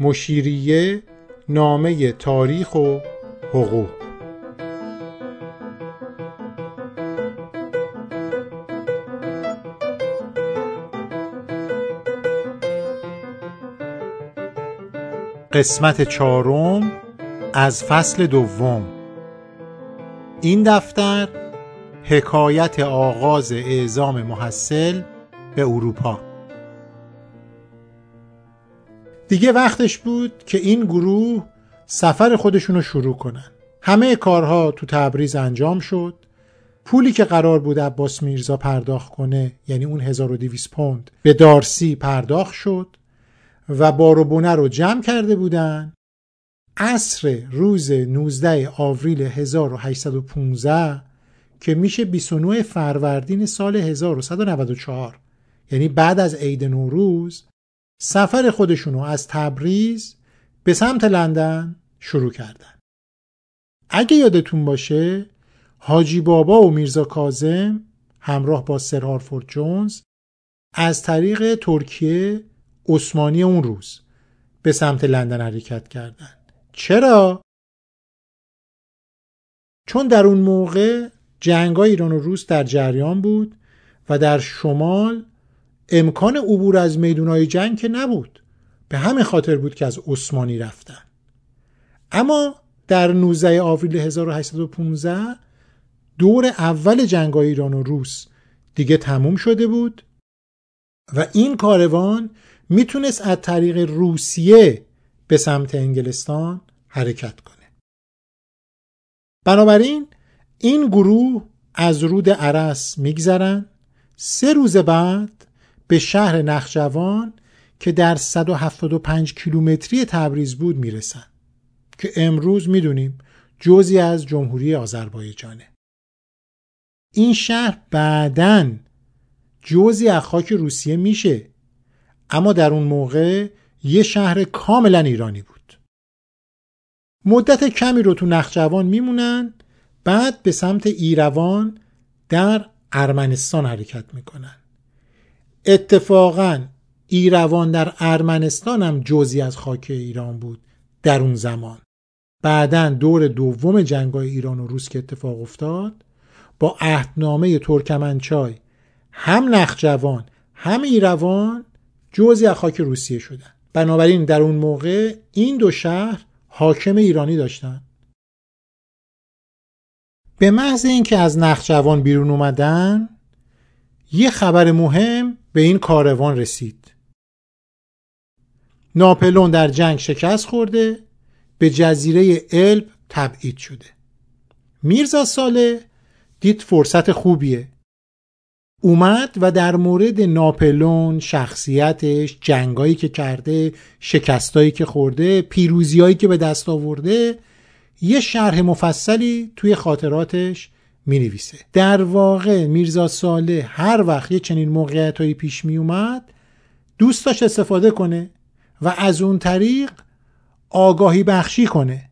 مشیریه نامه تاریخ و حقوق. قسمت چهارم از فصل دوم. این دفتر حکایت آغاز اعزام محصل به اروپا. دیگه وقتش بود که این گروه سفر خودشون رو شروع کنن. همه کارها تو تبریز انجام شد. پولی که قرار بود عباس میرزا پرداخت کنه یعنی اون 1200 پوند به دارسی پرداخت شد و باروبونه رو جمع کرده بودن. عصر روز 19 آوریل 1815 که میشه 29 فروردین سال 1194 یعنی بعد از عید نوروز سفر خودشونو از تبریز به سمت لندن شروع کردن اگه یادتون باشه حاجی بابا و میرزا کازم همراه با سر هارفورد جونز از طریق ترکیه عثمانی اون روز به سمت لندن حرکت کردند. چرا؟ چون در اون موقع جنگ ایران و روس در جریان بود و در شمال امکان عبور از میدونای جنگ که نبود. به همه خاطر بود که از عثمانی رفتن. اما در 19 آوریل 1815 دور اول جنگ ایران و روس دیگه تموم شده بود و این کاروان می‌تونست از طریق روسیه به سمت انگلستان حرکت کنه. بنابراین این گروه از رود عرس میگذرن. سه روز بعد به شهر نخجوان که در 175 کیلومتری تبریز بود می‌رسن که امروز می‌دونیم جزی از جمهوری آذربایجانه. این شهر بعداً جزی از خاک روسیه میشه اما در اون موقع یه شهر کاملا ایرانی بود. مدت کمی رو تو نخجوان میمونن بعد به سمت ایروان در ارمنستان حرکت می‌کنن. اتفاقا ایروان در ارمنستان هم جزی از خاک ایران بود در اون زمان. بعدا دور دوم جنگای ایران و روس که اتفاق افتاد با عهدنامه ترکمنچای هم نخجوان هم ایروان جزی از خاک روسیه شدن. بنابراین در اون موقع این دو شهر حاکم ایرانی داشتن. به محض اینکه از نخجوان بیرون اومدن یه خبر مهم به این کاروان رسید. ناپلون در جنگ شکست خورده به جزیره الب تبعید شده. میرزا ساله دید فرصت خوبیه. اومد و در مورد ناپلون شخصیتش جنگایی که کرده شکستایی که خورده پیروزیایی که به دست آورده یه شرح مفصلی توی خاطراتش می نویسه در واقع میرزا ساله هر وقت یه چنین موقعیت پیش می اومد دوست داشت استفاده کنه و از اون طریق آگاهی بخشی کنه.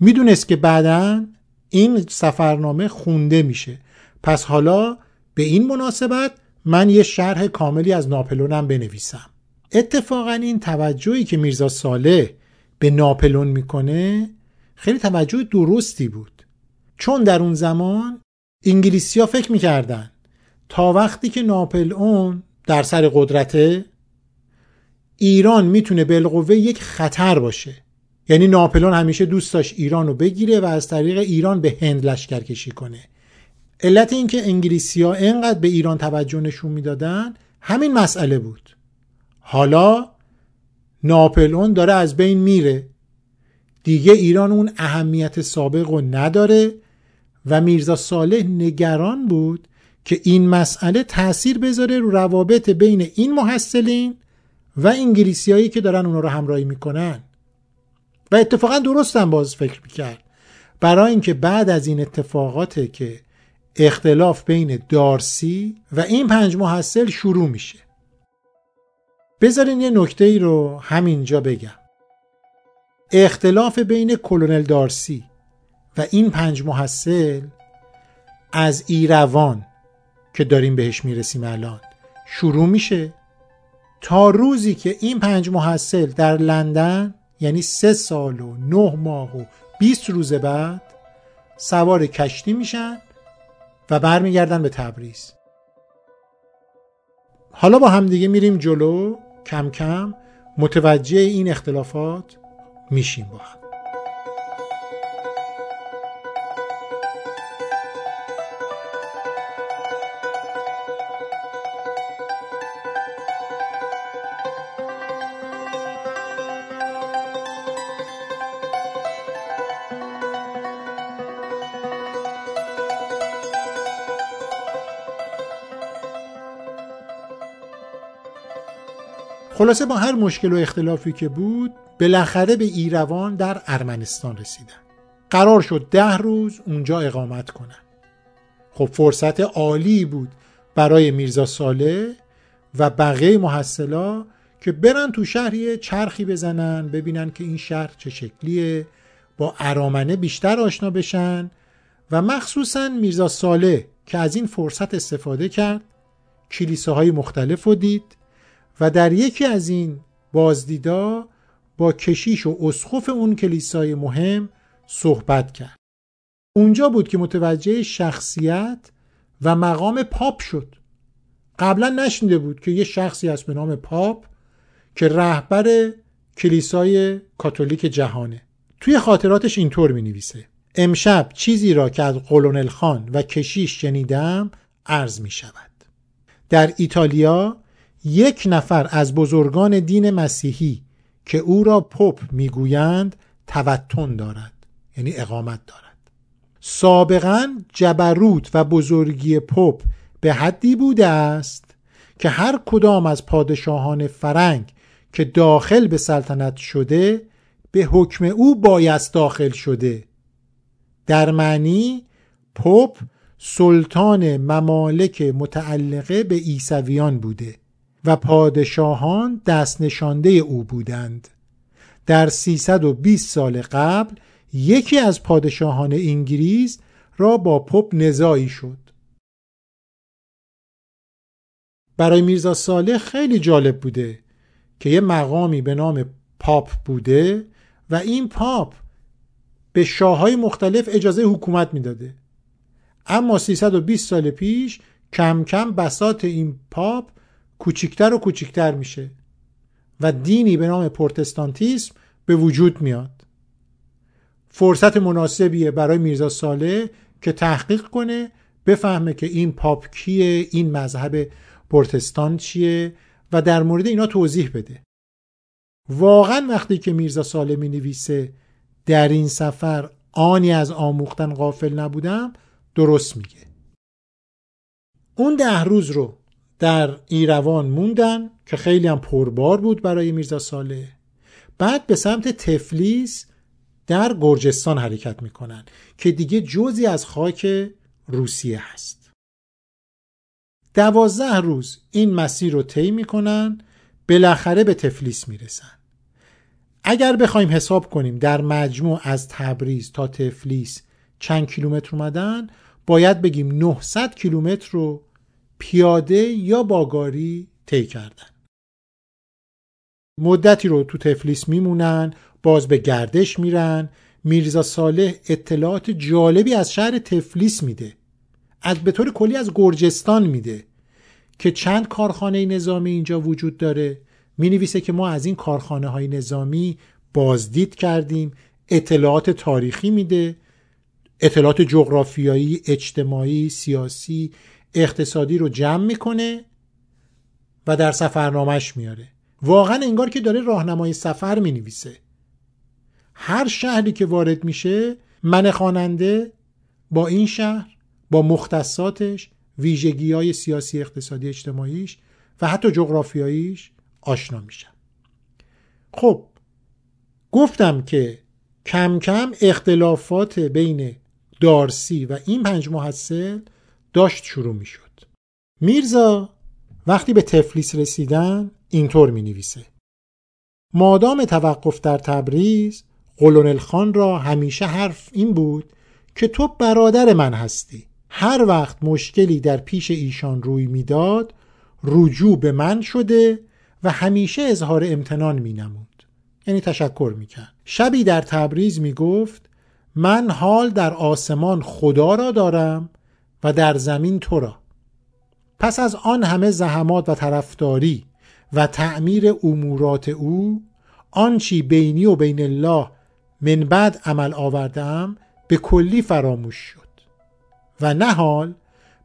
می‌دونست که بعدا این سفرنامه خونده میشه. پس حالا به این مناسبت من یه شرح کاملی از ناپلونم بنویسم. اتفاقا این توجهی که میرزا ساله به ناپلون می‌کنه خیلی توجه درستی بود. چون در اون زمان انگلیسی ها فکر می‌کردن تا وقتی که ناپلئون در سر قدرته ایران می‌تونه بالقوه یک خطر باشه. یعنی ناپلون همیشه دوست داشت ایران بگیره و از طریق ایران به هند لشکر کشی کنه. علت اینکه انگلیسی ها انقدر به ایران توجه نشون می‌دادن همین مسئله بود. حالا ناپلئون داره از بین میره. دیگه ایران اون اهمیت سابق رو نداره. و میرزا صالح نگران بود که این مسئله تاثیر بذاره رو روابط بین این محصلین و انگلیسیایی که دارن اونا رو همراهی می‌کنن. و اتفاقا درستم باز فکر می‌کرد. برای اینکه بعد از این اتفاقاته که اختلاف بین دارسی و این پنج محصل شروع میشه. بذارین یه نکته ای رو همینجا بگم. اختلاف بین کلونل دارسی و این پنج محصل از ایروان که داریم بهش می‌رسیم الان شروع میشه تا روزی که این پنج محصل در لندن یعنی سه سال و نه ماه و 20 روز بعد سوار کشتی میشن و برمیگردن به تبریز. حالا با همدیگه میریم جلو کم کم متوجه این اختلافات میشیم با هم. خلاصه با هر مشکل و اختلافی که بود بالاخره به ایروان در ارمنستان رسیدن. قرار شد ده روز اونجا اقامت کنن. خب فرصت عالی بود برای میرزا ساله و بقیه محصلا که برن تو شهری چرخی بزنن ببینن که این شهر چه شکلیه با ارامنه بیشتر آشنا بشن و مخصوصا میرزا ساله که از این فرصت استفاده کرد کلیساهای مختلف رو دید و در یکی از این بازدیدا با کشیش و اسخف اون کلیسای مهم صحبت کرد. اونجا بود که متوجه شخصیت و مقام پاپ شد. قبلا نشنیده بود که یه شخصی هست به نام پاپ که رهبر کلیسای کاتولیک جهانه. توی خاطراتش اینطور می نویسه امشب چیزی را که از قلونل خان و کشیش شنیدم عرض می شود در ایتالیا یک نفر از بزرگان دین مسیحی که او را پوپ می‌گویند توتن دارد یعنی اقامت دارد. سابقا جبروت و بزرگی پوپ به حدی بوده است که هر کدام از پادشاهان فرنگ که داخل به سلطنت شده به حکم او بایست داخل شده. در معنی پوپ سلطان ممالک متعلقه به عیسویان بوده. و پادشاهان دست نشانده او بودند. در 320 سال قبل یکی از پادشاهان انگلیس را با پپ نزاعی شد. برای میرزا صالح خیلی جالب بوده که یه مقامی به نام پاپ بوده و این پاپ به شاههای مختلف اجازه حکومت می‌داده. اما 320 سال پیش کم کم بسات این پاپ کوچیکتر و کوچیکتر میشه و دینی به نام پرتستانتیسم به وجود میاد. فرصت مناسبیه برای میرزا ساله که تحقیق کنه بفهمه که این پاپ کیه این مذهب پرتستان چیه و در مورد اینا توضیح بده. واقعا وقتی که میرزا ساله می نویسه در این سفر آنی از آموختن غافل نبودم درست میگه. اون ده روز رو در ایروان موندن که خیلی هم پربار بود برای میرزا ساله بعد به سمت تفلیس در گرجستان حرکت می‌کنن که دیگه جزی از خاک روسیه هست. دوازده روز این مسیر رو طی می‌کنن بالاخره به تفلیس می‌رسن. اگر بخوایم حساب کنیم در مجموع از تبریز تا تفلیس چند کیلومتر اومدن باید بگیم 900 کیلومتر رو پیاده یا باگاری طی کردن. مدتی رو تو تفلیس میمونن باز به گردش میرن. میرزا صالح اطلاعات جالبی از شهر تفلیس میده. از به طور کلی از گرجستان میده که چند کارخانه نظامی اینجا وجود داره. می نویسه که ما از این کارخانه های نظامی بازدید کردیم. اطلاعات تاریخی میده. اطلاعات جغرافیایی اجتماعی سیاسی اقتصادی رو جمع می‌کنه و در سفرنامهش میاره. واقعا انگار که داره راهنمای سفر می‌نویسه. هر شهری که وارد میشه من خواننده با این شهر با مختصاتش ویژگی های سیاسی اقتصادی اجتماعیش و حتی جغرافیاییش آشنا میشم. خب گفتم که کم کم اختلافات بین دارسی و این پنج محصل داشت شروع می شد میرزا وقتی به تفلیس رسیدن اینطور می نویسه مادام توقف در تبریز قلونل خان را همیشه حرف این بود که تو برادر من هستی. هر وقت مشکلی در پیش ایشان روی می‌داد رجوع به من شده و همیشه اظهار امتنان می نمود یعنی تشکر می کرد شبی در تبریز می گفت من حال در آسمان خدا را دارم و در زمین تو را. پس از آن همه زحمات و طرفداری و تعمیر امورات او آنچی بینی و بین الله من بعد عمل آوردم به کلی فراموش شد. و نه حال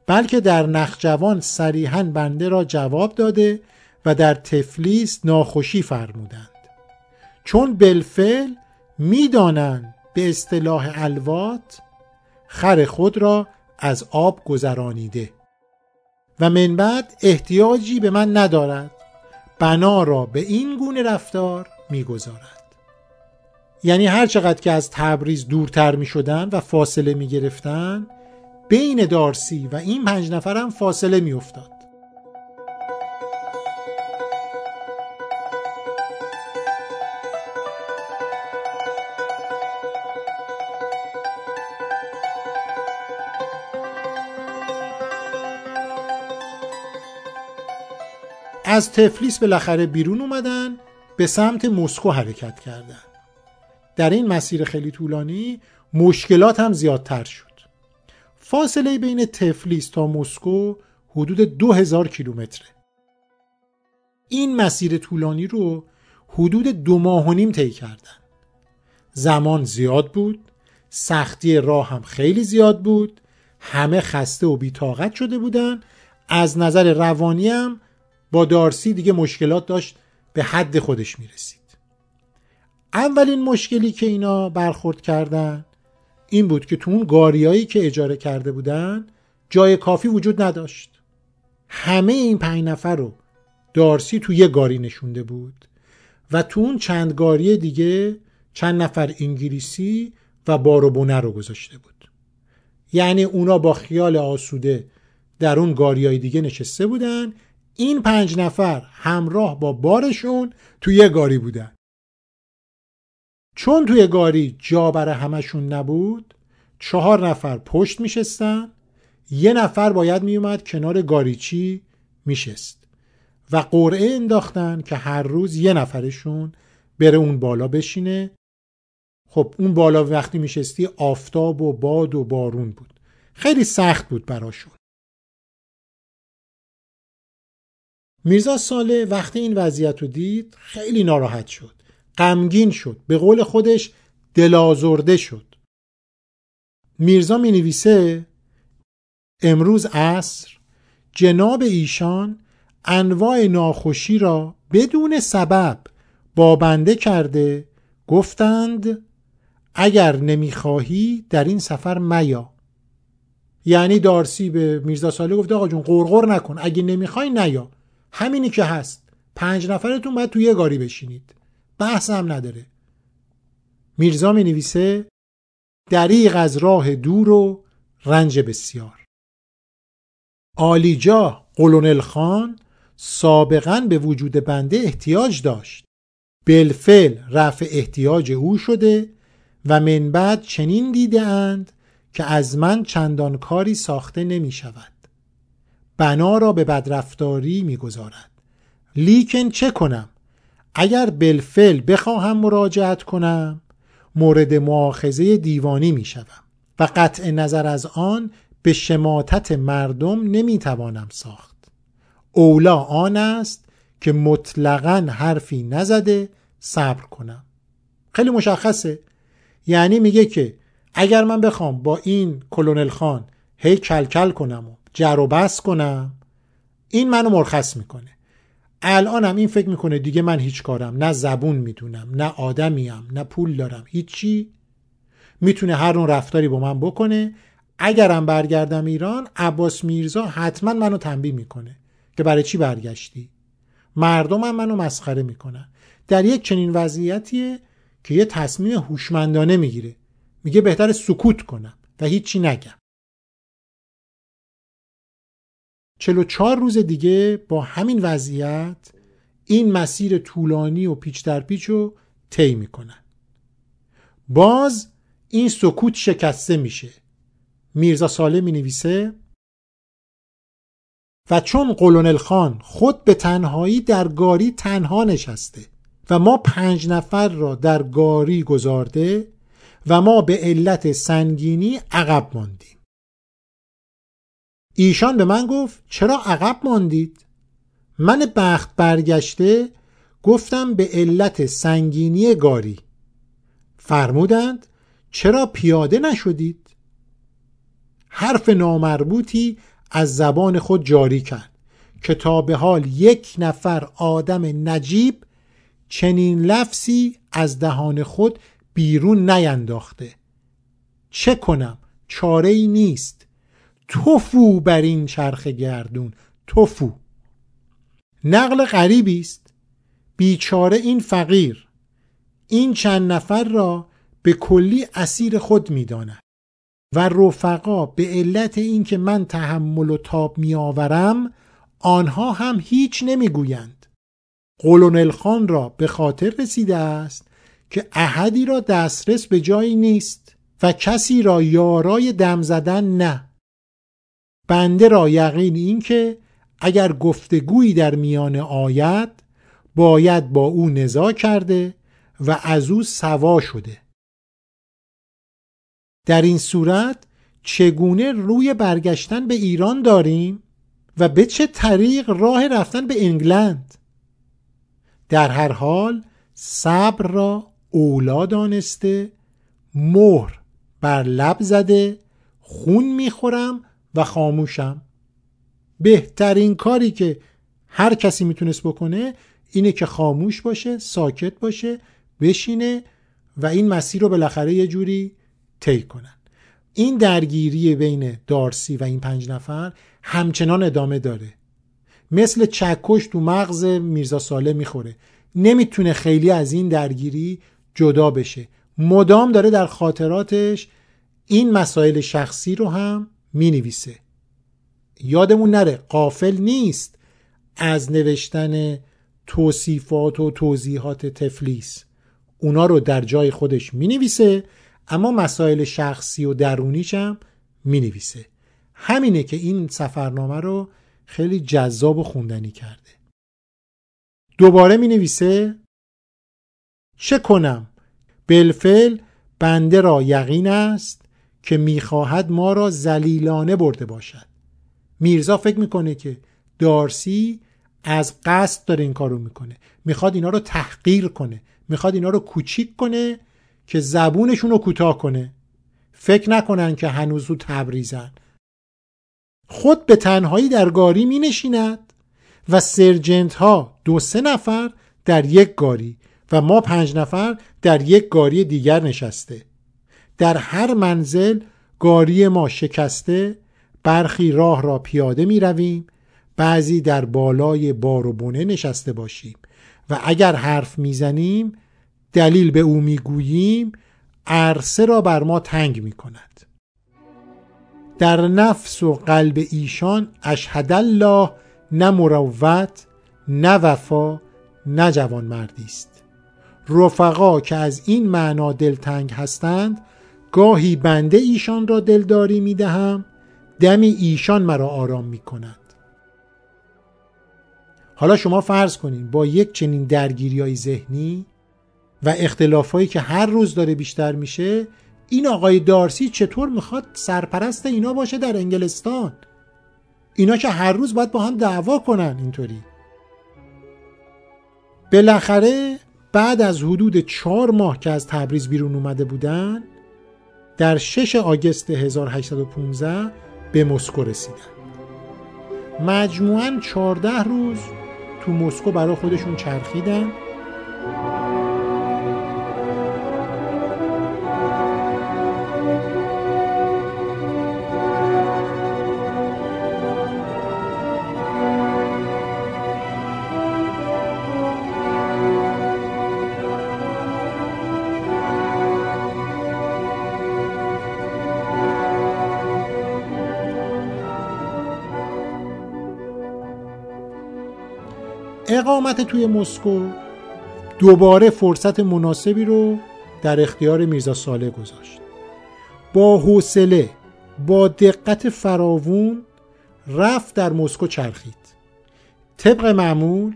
بلکه در نخجوان صریحا بنده را جواب داده و در تفلیس ناخوشی فرمودند. چون بالفعل می‌دانند به اصطلاح الوات خر خود را از آب گذرانیده. و من بعد احتیاجی به من ندارد. بنا را به این گونه رفتار می‌گذارد. یعنی هر چقدر که از تبریز دورتر می شدن و فاصله می گرفتن بین دارسی و این پنج نفر هم فاصله می افتاد از تفلیس بالاخره بیرون اومدن به سمت مسکو حرکت کردن. در این مسیر خیلی طولانی مشکلات هم زیادتر شد. فاصله بین تفلیس تا مسکو حدود 2000 کیلومتره. این مسیر طولانی رو حدود دو ماه و نیم طی کردن. زمان زیاد بود سختی راه هم خیلی زیاد بود همه خسته و بیتاقت شده بودن. از نظر روانی هم با دارسی دیگه مشکلات داشت به حد خودش می‌رسید. اولین مشکلی که اینا برخورد کردن این بود که تو اون گاریایی که اجاره کرده بودن جای کافی وجود نداشت. همه این پنج نفر رو دارسی تو یه گاری نشونده بود و تو اون چند گاری دیگه چند نفر انگلیسی و باروبونه رو گذاشته بود. یعنی اونا با خیال آسوده در اون گاریای دیگه نشسته بودن این پنج نفر همراه با بارشون توی گاری بودن. چون توی گاری جا برای همشون نبود چهار نفر پشت میشستن یه نفر باید میومد کنار گاریچی میشست و قرعه انداختن که هر روز یه نفرشون بره اون بالا بشینه. خب اون بالا وقتی میشستی آفتاب و باد و بارون بود. خیلی سخت بود براشون. میرزا ساله وقتی این وضعیت رو دید خیلی ناراحت شد. غمگین شد. به قول خودش دلازرده شد. میرزا می نویسه امروز عصر جناب ایشان انواع ناخوشی را بدون سبب با بنده کرده گفتند اگر نمی‌خواهی در این سفر میا. یعنی دارسی به میرزا ساله گفته آقا جون قرقر نکن. اگه نمی‌خوای نیا. همینی که هست. پنج نفرتون باید توی یه گاری بشینید. بحث هم نداره. میرزا می نویسه دریغ از راه دور و رنج بسیار. آلیجا قلونل خان سابقا به وجود بنده احتیاج داشت. بلفل رفع احتیاج او شده و من بعد چنین دیده اند که از من چندان کاری ساخته نمی شود بنا را به بدرفتاری می‌گذارد. لیکن چه کنم؟ اگر بلفل بخواهم مراجعت کنم مورد معاخذه دیوانی می شدم و قطع نظر از آن به شماتت مردم نمی توانم ساخت. اولا آن است که مطلقا حرفی نزده صبر کنم. خیلی مشخصه. یعنی میگه که اگر من بخوام با این کلونل خان هی کلکل کنم و جر و بس کنم. این منو مرخص می‌کنه. الانم این فکر می‌کنه دیگه من هیچ کارم نه زبون می‌دونم نه آدمیم نه پول دارم هیچی. می‌تونه هر نوع رفتاری با من بکنه. اگرم برگردم ایران عباس میرزا حتما منو تنبیه می‌کنه که برای چی برگشتی؟ مردم هم منو مسخره می‌کنن. در یک چنین وضعیتیه که یه تصمیم هوشمندانه می‌گیره. میگه بهتر سکوت کنم و هیچی نگم. 44 روز دیگه با همین وضعیت این مسیر طولانی و پیچ در پیچ رو طی می‌کنن. باز این سکوت شکسته میشه. میرزا ساله می نویسه و چون قلونل خان خود به تنهایی در گاری تنها نشسته و ما پنج نفر را در گاری گذارده و ما به علت سنگینی عقب ماندیم. ایشان به من گفت چرا عقب ماندید؟ من بخت برگشته گفتم به علت سنگینی گاری. فرمودند چرا پیاده نشدید؟ حرف نامربوطی از زبان خود جاری کرد که تا به حال یک نفر آدم نجیب چنین لفظی از دهان خود بیرون نینداخته. چه کنم؟ چاره ای نیست. توفو بر این چرخ گردون توفو. نقل غریبی است. بیچاره این فقیر این چند نفر را به کلی اسیر خود می‌داند و رفقا به علت اینکه من تحمل و تاب میآورم آنها هم هیچ نمی‌گویند. قولونل خان را به خاطر رسیده است که احدی را دسترس به جایی نیست و کسی را یارای دم زدن نه. بنده را یقین این که اگر گفتگویی در میان آید باید با او نزا کرده و از او سوا شده. در این صورت چگونه روی برگشتن به ایران داریم و به چه طریق راه رفتن به انگلند؟ در هر حال صبر را اولا دانسته مهر بر لب زده خون می‌خورم و خاموشم. بهترین کاری که هر کسی می‌تونست بکنه اینه که خاموش باشه ساکت باشه بشینه و این مسیر رو بالاخره یه جوری طی کنن. این درگیری بین دارسی و این پنج نفر همچنان ادامه داره. مثل چکش تو مغز میرزا ساله می‌خوره. نمی‌تونه خیلی از این درگیری جدا بشه. مدام داره در خاطراتش این مسائل شخصی رو هم می‌نویسه. یادمون نره قافل نیست از نوشتن توصیفات و توضیحات تفلیس. اونا رو در جای خودش می‌نویسه اما مسائل شخصی و درونیش هم می‌نویسه. همینه که این سفرنامه رو خیلی جذاب و خوندنی کرده. دوباره می نویسه چه کنم؟ بلفل بنده را یقین است؟ که می‌خواهد ما را زلیلانه برده باشد. میرزا فکر می‌کنه که دارسی از قصد داره این کارو می‌کنه. می‌خواد اینا رو تحقیر کنه. می‌خواد اینا رو کوچیک کنه که زبونشون رو کوتاه کنه. فکر نکنن که هنوز رو تبریزن. خود به تنهایی در گاری می نشیند و سرجنت ها دو سه نفر در یک گاری و ما پنج نفر در یک گاری دیگر نشسته. در هر منزل گاری ما شکسته برخی راه را پیاده می رویم بعضی در بالای بار و بونه نشسته باشیم و اگر حرف می‌زنیم دلیل به او می‌گوییم عرصه را بر ما تنگ می کند. در نفس و قلب ایشان اشهد الله نه مروت نه وفا نه جوان مردی است. رفقا که از این معنا دلتنگ هستند گاهی بنده ایشان را دلداری می دهم دمی ایشان مرا آرام می کند. حالا شما فرض کنین با یک چنین درگیری های ذهنی و اختلافایی که هر روز داره بیشتر میشه این آقای دارسی چطور می‌خواد سرپرست اینا باشه در انگلستان؟ اینا که هر روز باید با هم دعوا کنن اینطوری. بالاخره بعد از حدود چهار ماه که از تبریز بیرون اومده بودن در 6 آگست 1815 به مسکو رسیدن. مجموعاً 14 روز تو مسکو برای خودشون چرخیدن. اقامت توی مسکو دوباره فرصت مناسبی رو در اختیار میرزا ساله گذاشت. با حوصله با دقت فراوون رفت در مسکو چرخید. طبق معمول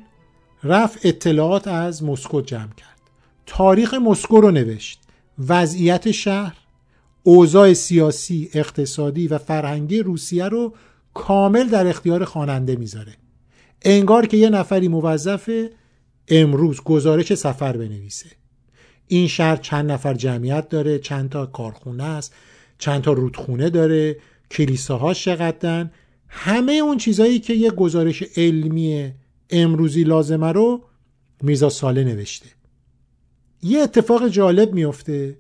رفت اطلاعات از مسکو جمع کرد. تاریخ مسکو رو نوشت. وضعیت شهر اوضاع سیاسی، اقتصادی و فرهنگی روسیه رو کامل در اختیار خواننده می‌ذاره. انگار که یه نفری موظف امروز گزارش سفر بنویسه. این شهر چند نفر جمعیت داره چند تا کارخونه است چند تا رودخونه داره کلیساها چقدرن؟ همه اون چیزهایی که یه گزارش علمی امروزی لازمه رو میرزا ساله نوشته. یه اتفاق جالب میفته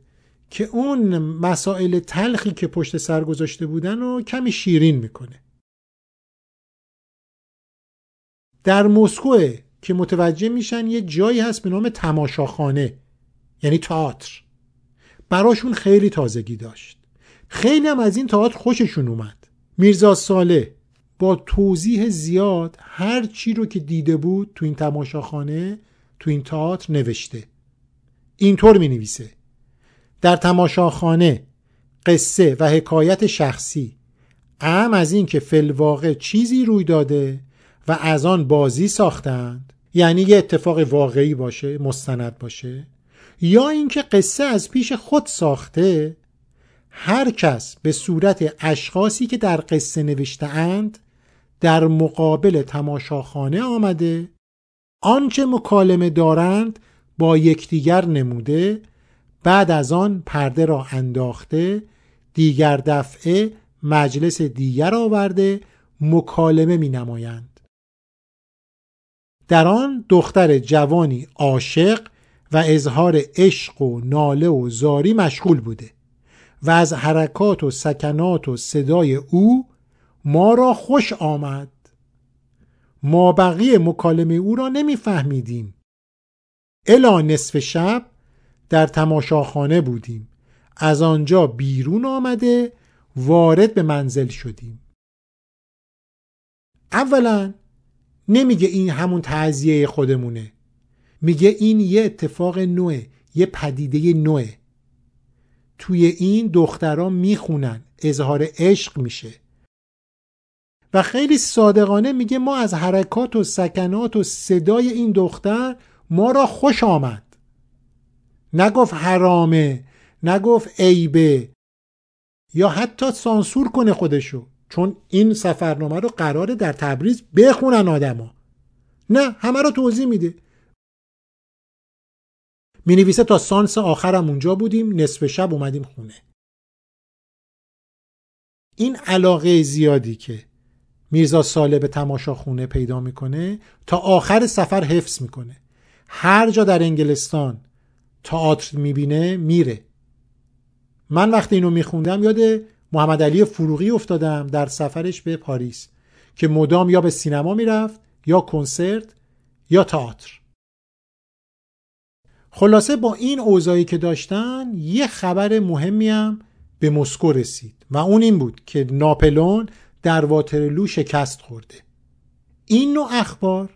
که اون مسائل تلخی که پشت سر گذاشته بودن رو کمی شیرین می‌کنه. در مسکو که متوجه میشن یه جایی هست به نام تماشاخانه یعنی تئاتر. براشون خیلی تازگی داشت. خیلی هم از این تئاتر خوششون اومد. میرزا ساله با توضیح زیاد هر چی رو که دیده بود تو این تماشاخانه تو این تئاتر نوشته. اینطور می نویسه در تماشاخانه قصه و حکایت شخصی. ام از این که فلواقع چیزی روی داده و از آن بازی ساختند یعنی یه اتفاق واقعی باشه مستند باشه یا اینکه قصه از پیش خود ساخته هر کس به صورت اشخاصی که در قصه نوشته اند در مقابل تماشاخانه آمده آنچه مکالمه دارند با یکدیگر نموده بعد از آن پرده را انداخته دیگر دفعه مجلس دیگر آورده مکالمه می نمایند. در آن دختر جوانی عاشق و اظهار عشق و ناله و زاری مشغول بوده و از حرکات و سکنات و صدای او ما را خوش آمد. ما بقیه مکالمه او را نمیفهمیدیم. الا نصف شب در تماشاخانه بودیم. از آنجا بیرون آمده وارد به منزل شدیم. اولا نمیگه این همون تعذیه خودمونه. میگه این یه اتفاق نوعه یه پدیده نوعه توی این دختران می‌خونن اظهار عشق میشه. و خیلی صادقانه میگه ما از حرکات و سکنات و صدای این دختر ما را خوش آمد. نگفت حرامه نگفت عیبه یا حتی سانسور کنه خودشو. چون این سفرنامه رو قراره در تبریز بخونن آدما. نه همه رو توضیح میده. می نویسه تا سانس آخرم اونجا بودیم نصف شب اومدیم خونه. این علاقه زیادی که میرزا ساله به تماشا خونه پیدا می‌کنه تا آخر سفر حفظ می‌کنه. هر جا در انگلستان تئاتر می‌بینه میره. من وقتی اینو میخوندم یاد محمد علی فروغی افتادم در سفرش به پاریس که مدام یا به سینما می‌رفت یا کنسرت یا تئاتر. خلاصه با این اوضاعی که داشتن یه خبر مهمی هم به مسکو رسید و اون این بود که ناپلون در واترلو شکست خورده. این نوع اخبار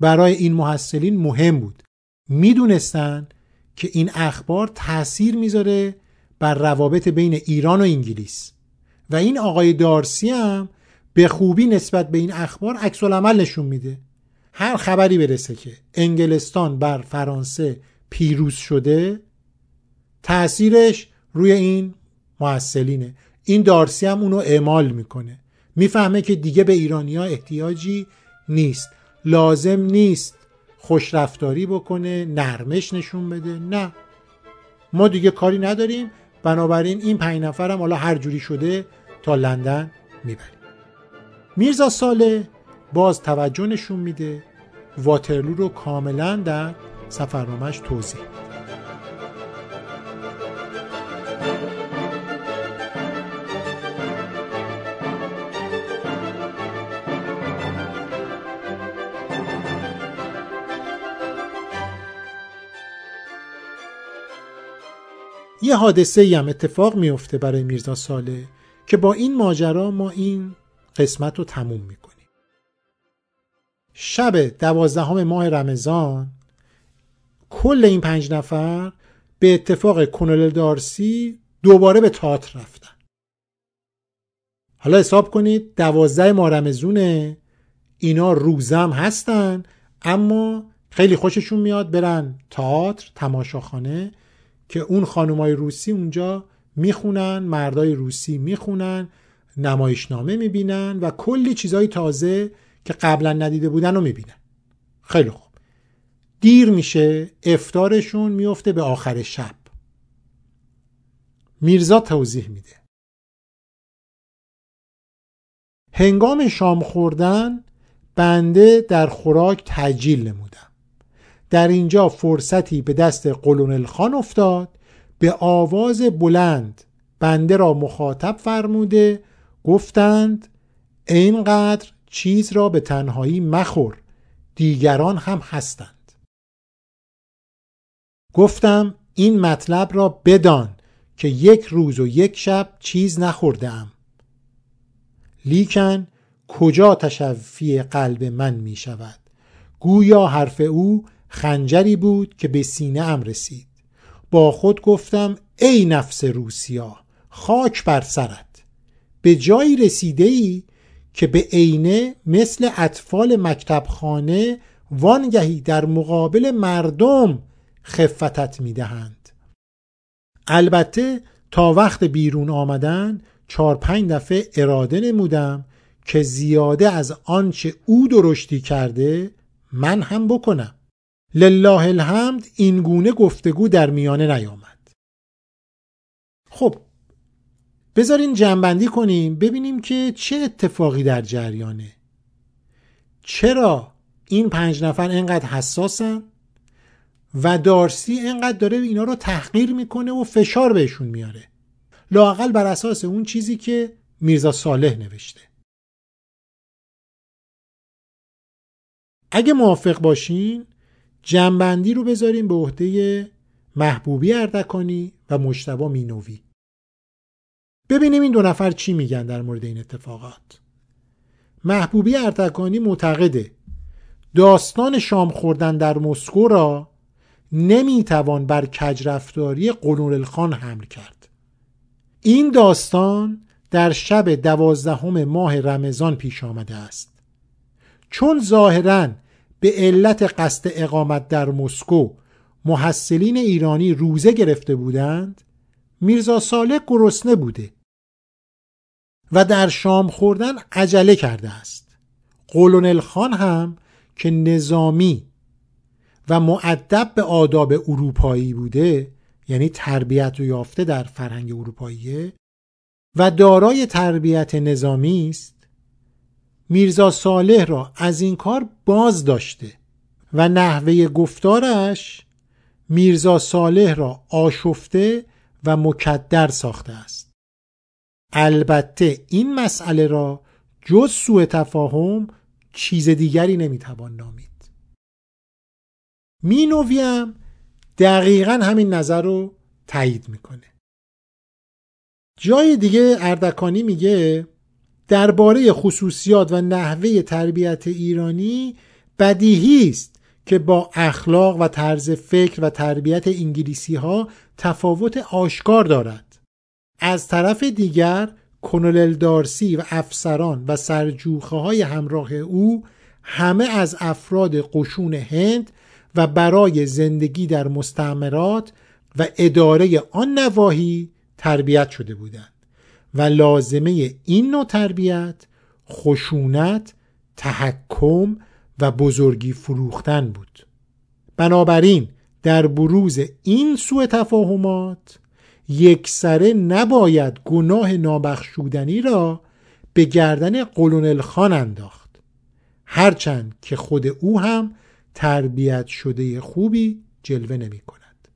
برای این محصلین مهم بود. می‌دونستن که این اخبار تاثیر می‌ذاره بر روابط بین ایران و انگلیس. و این آقای دارسی هم به خوبی نسبت به این اخبار عکس عمل نشون میده. هر خبری برسه که انگلستان بر فرانسه پیروز شده تاثیرش روی این محصلینه. این دارسی هم اونو اعمال می‌کنه. می‌فهمه که دیگه به ایرانیا احتیاجی نیست. لازم نیست خوشرفتاری بکنه نرمش نشون بده. نه. ما دیگه کاری نداریم. بنابراین این پنج نفرم حالا هر جوری شده تا لندن می‌بریم. میرزا ساله باز توجه نشون میده. واترلو رو کاملا در سفرنامهش توضیح یه حادثه هم اتفاق میفته برای میرزا ساله که با این ماجرا ما این قسمت رو تموم می‌کنیم. شب دوازدهم ماه رمضان کل این پنج نفر به اتفاق کنول دارسی دوباره به تئاتر رفتن. حالا حساب کنید دوازده مارمزونه اینا روزم هستن اما خیلی خوششون میاد برن تئاتر تماشاخانه. که اون خانمای روسی اونجا می‌خونن مردای روسی می‌خونن نمایشنامه می‌بینن و کلی چیزای تازه که قبلا ندیده بودن رو می‌بینن. خیلی خوب. دیر میشه افتارشون میفته به آخر شب. میرزا توضیح میده. هنگام شام خوردن بنده در خوراک تجیل نمودم. در اینجا فرصتی به دست قلون خان افتاد به آواز بلند بنده را مخاطب فرموده گفتند اینقدر چیز را به تنهایی مخور دیگران هم هستند. گفتم این مطلب را بدان که یک روز و یک شب چیز نخوردم لیکن کجا تشفی قلب من می شود گویا حرف او خنجری بود که به سینه ام رسید. با خود گفتم ای نفس روسیا خاک بر سرت. به جایی رسیده ای که به عینه مثل اطفال مکتبخانه وانگهی در مقابل مردم خفتت می‌دهند. البته تا وقت بیرون آمدن چهار پنج دفعه اراده نمودم که زیاده از آنچه او درشتی کرده من هم بکنم. لله الحمد این گونه گفتگو در میانه نیامد. خب بذارین جنبندی کنیم ببینیم که چه اتفاقی در جریانه. چرا این پنج نفر اینقدر حساسن و دارسی اینقدر داره اینا رو تحقیر می‌کنه و فشار بهشون میاره؟ لاقل بر اساس اون چیزی که میرزا صالح نوشته. اگه موافق باشین جنبندی رو بذاریم به عهده محبوبی اردکانی و مشتبا مینوی ببینیم این دو نفر چی میگن در مورد این اتفاقات. محبوبی اردکانی معتقده داستان شام خوردن در مسکو را نمی‌توان بر کجرفتاری قنور الخان حمل کرد. این داستان در شب دوازدهم ماه رمضان پیش آمده است. چون ظاهرا به علت قصد اقامت در مسکو محصلین ایرانی روزه گرفته بودند؟ میرزا صالح گرسنه بوده و در شام خوردن عجله کرده است. قولونل خان هم که نظامی و معدب به آداب اروپایی بوده یعنی تربیت و یافته در فرهنگ اروپایی و دارای تربیت نظامی است میرزا صالح را از این کار باز داشته و نحوه گفتارش میرزا صالح را آشفته و مکدر ساخته است. البته این مسئله را جز سوء تفاهم چیز دیگری نمی‌توان نامید. مینویم دقیقا همین نظر رو تایید می‌کنه. جای دیگه اردکانی میگه درباره خصوصیات و نحوه تربیت ایرانی بدیهی است که با اخلاق و طرز فکر و تربیت انگلیسی ها تفاوت آشکار دارد. از طرف دیگر کنولل دارسی و افسران و سرجوخه های همراه او همه از افراد قشون هند و برای زندگی در مستعمرات و اداره آن نواحی تربیت شده بودند. و لازمه این نوع تربیت خشونت تحکم و بزرگی فروختن بود. بنابراین در بروز این سوء تفاهمات یکسره نباید گناه نابخشودنی را به گردن قلونل خان انداخت. هرچند که خود او هم تربیت شده خوبی جلوه نمی کند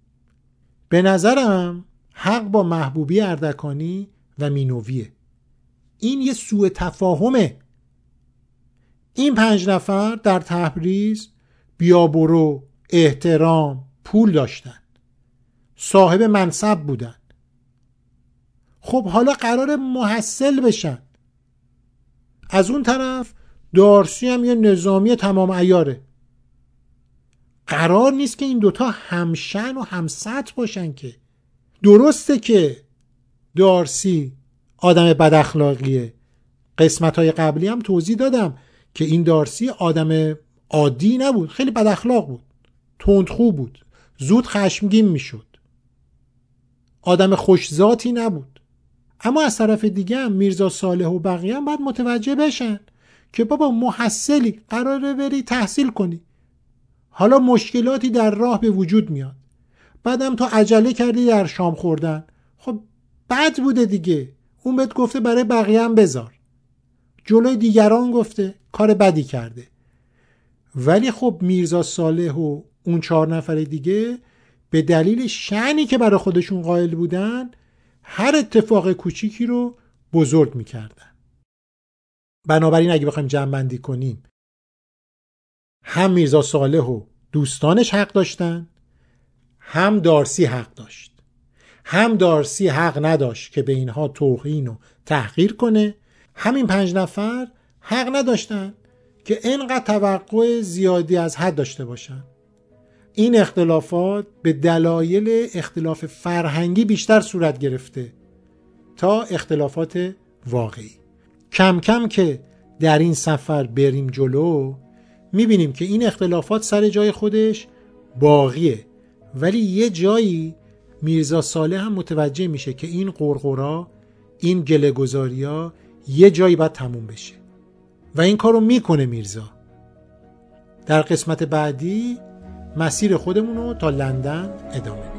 به نظرم حق با محبوبی اردکانی و مینویه. این یه سوء تفاهمه. این پنج نفر در تبریز بیابرو احترام پول داشتن. صاحب منصب بودن. خب حالا قرار محصل بشن. از اون طرف دارسی هم یه نظامی تمام ایاره قرار نیست که این دوتا همشن و همسط باشن که. درسته که دارسی آدم بد اخلاقیه قسمت های قبلی هم توضیح دادم که این دارسی آدم عادی نبود خیلی بد اخلاق بود تندخو بود زود خشمگین می‌شد. آدم خوشذاتی نبود. اما از طرف دیگه هم میرزا صالح و بقیه هم باید متوجه بشن که بابا محصلی قراره بری تحصیل کنی. حالا مشکلاتی در راه به وجود میاد. بعدم تو عجله کردی در شام خوردن. خب بد بوده دیگه. اون بهت گفته برای بقیه هم بذار. جلوی دیگران گفته کار بدی کرده. ولی خب میرزا صالح و اون چهار نفر دیگه به دلیل شعنی که برای خودشون قائل بودن هر اتفاق کوچیکی رو بزرگ می‌کردن. بنابراین اگه بخوایم جمع کنیم هم میرزا صالح و دوستانش حق داشتن هم دارسی حق داشت. هم دارسی حق نداشت که به اینها توهین و تحقیر کنه همین پنج نفر حق نداشتن که اینقدر توقع زیادی از حد داشته باشن. این اختلافات به دلایل اختلاف فرهنگی بیشتر صورت گرفته تا اختلافات واقعی. کم کم که در این سفر بریم جلو می‌بینیم که این اختلافات سر جای خودش باقیه. ولی یه جایی میرزا صالح هم متوجه میشه که این قرقرا این گله یه جایی باید تموم بشه. و این کارو می‌کنه میرزا. در قسمت بعدی مسیر خودمون رو تا لندن ادامه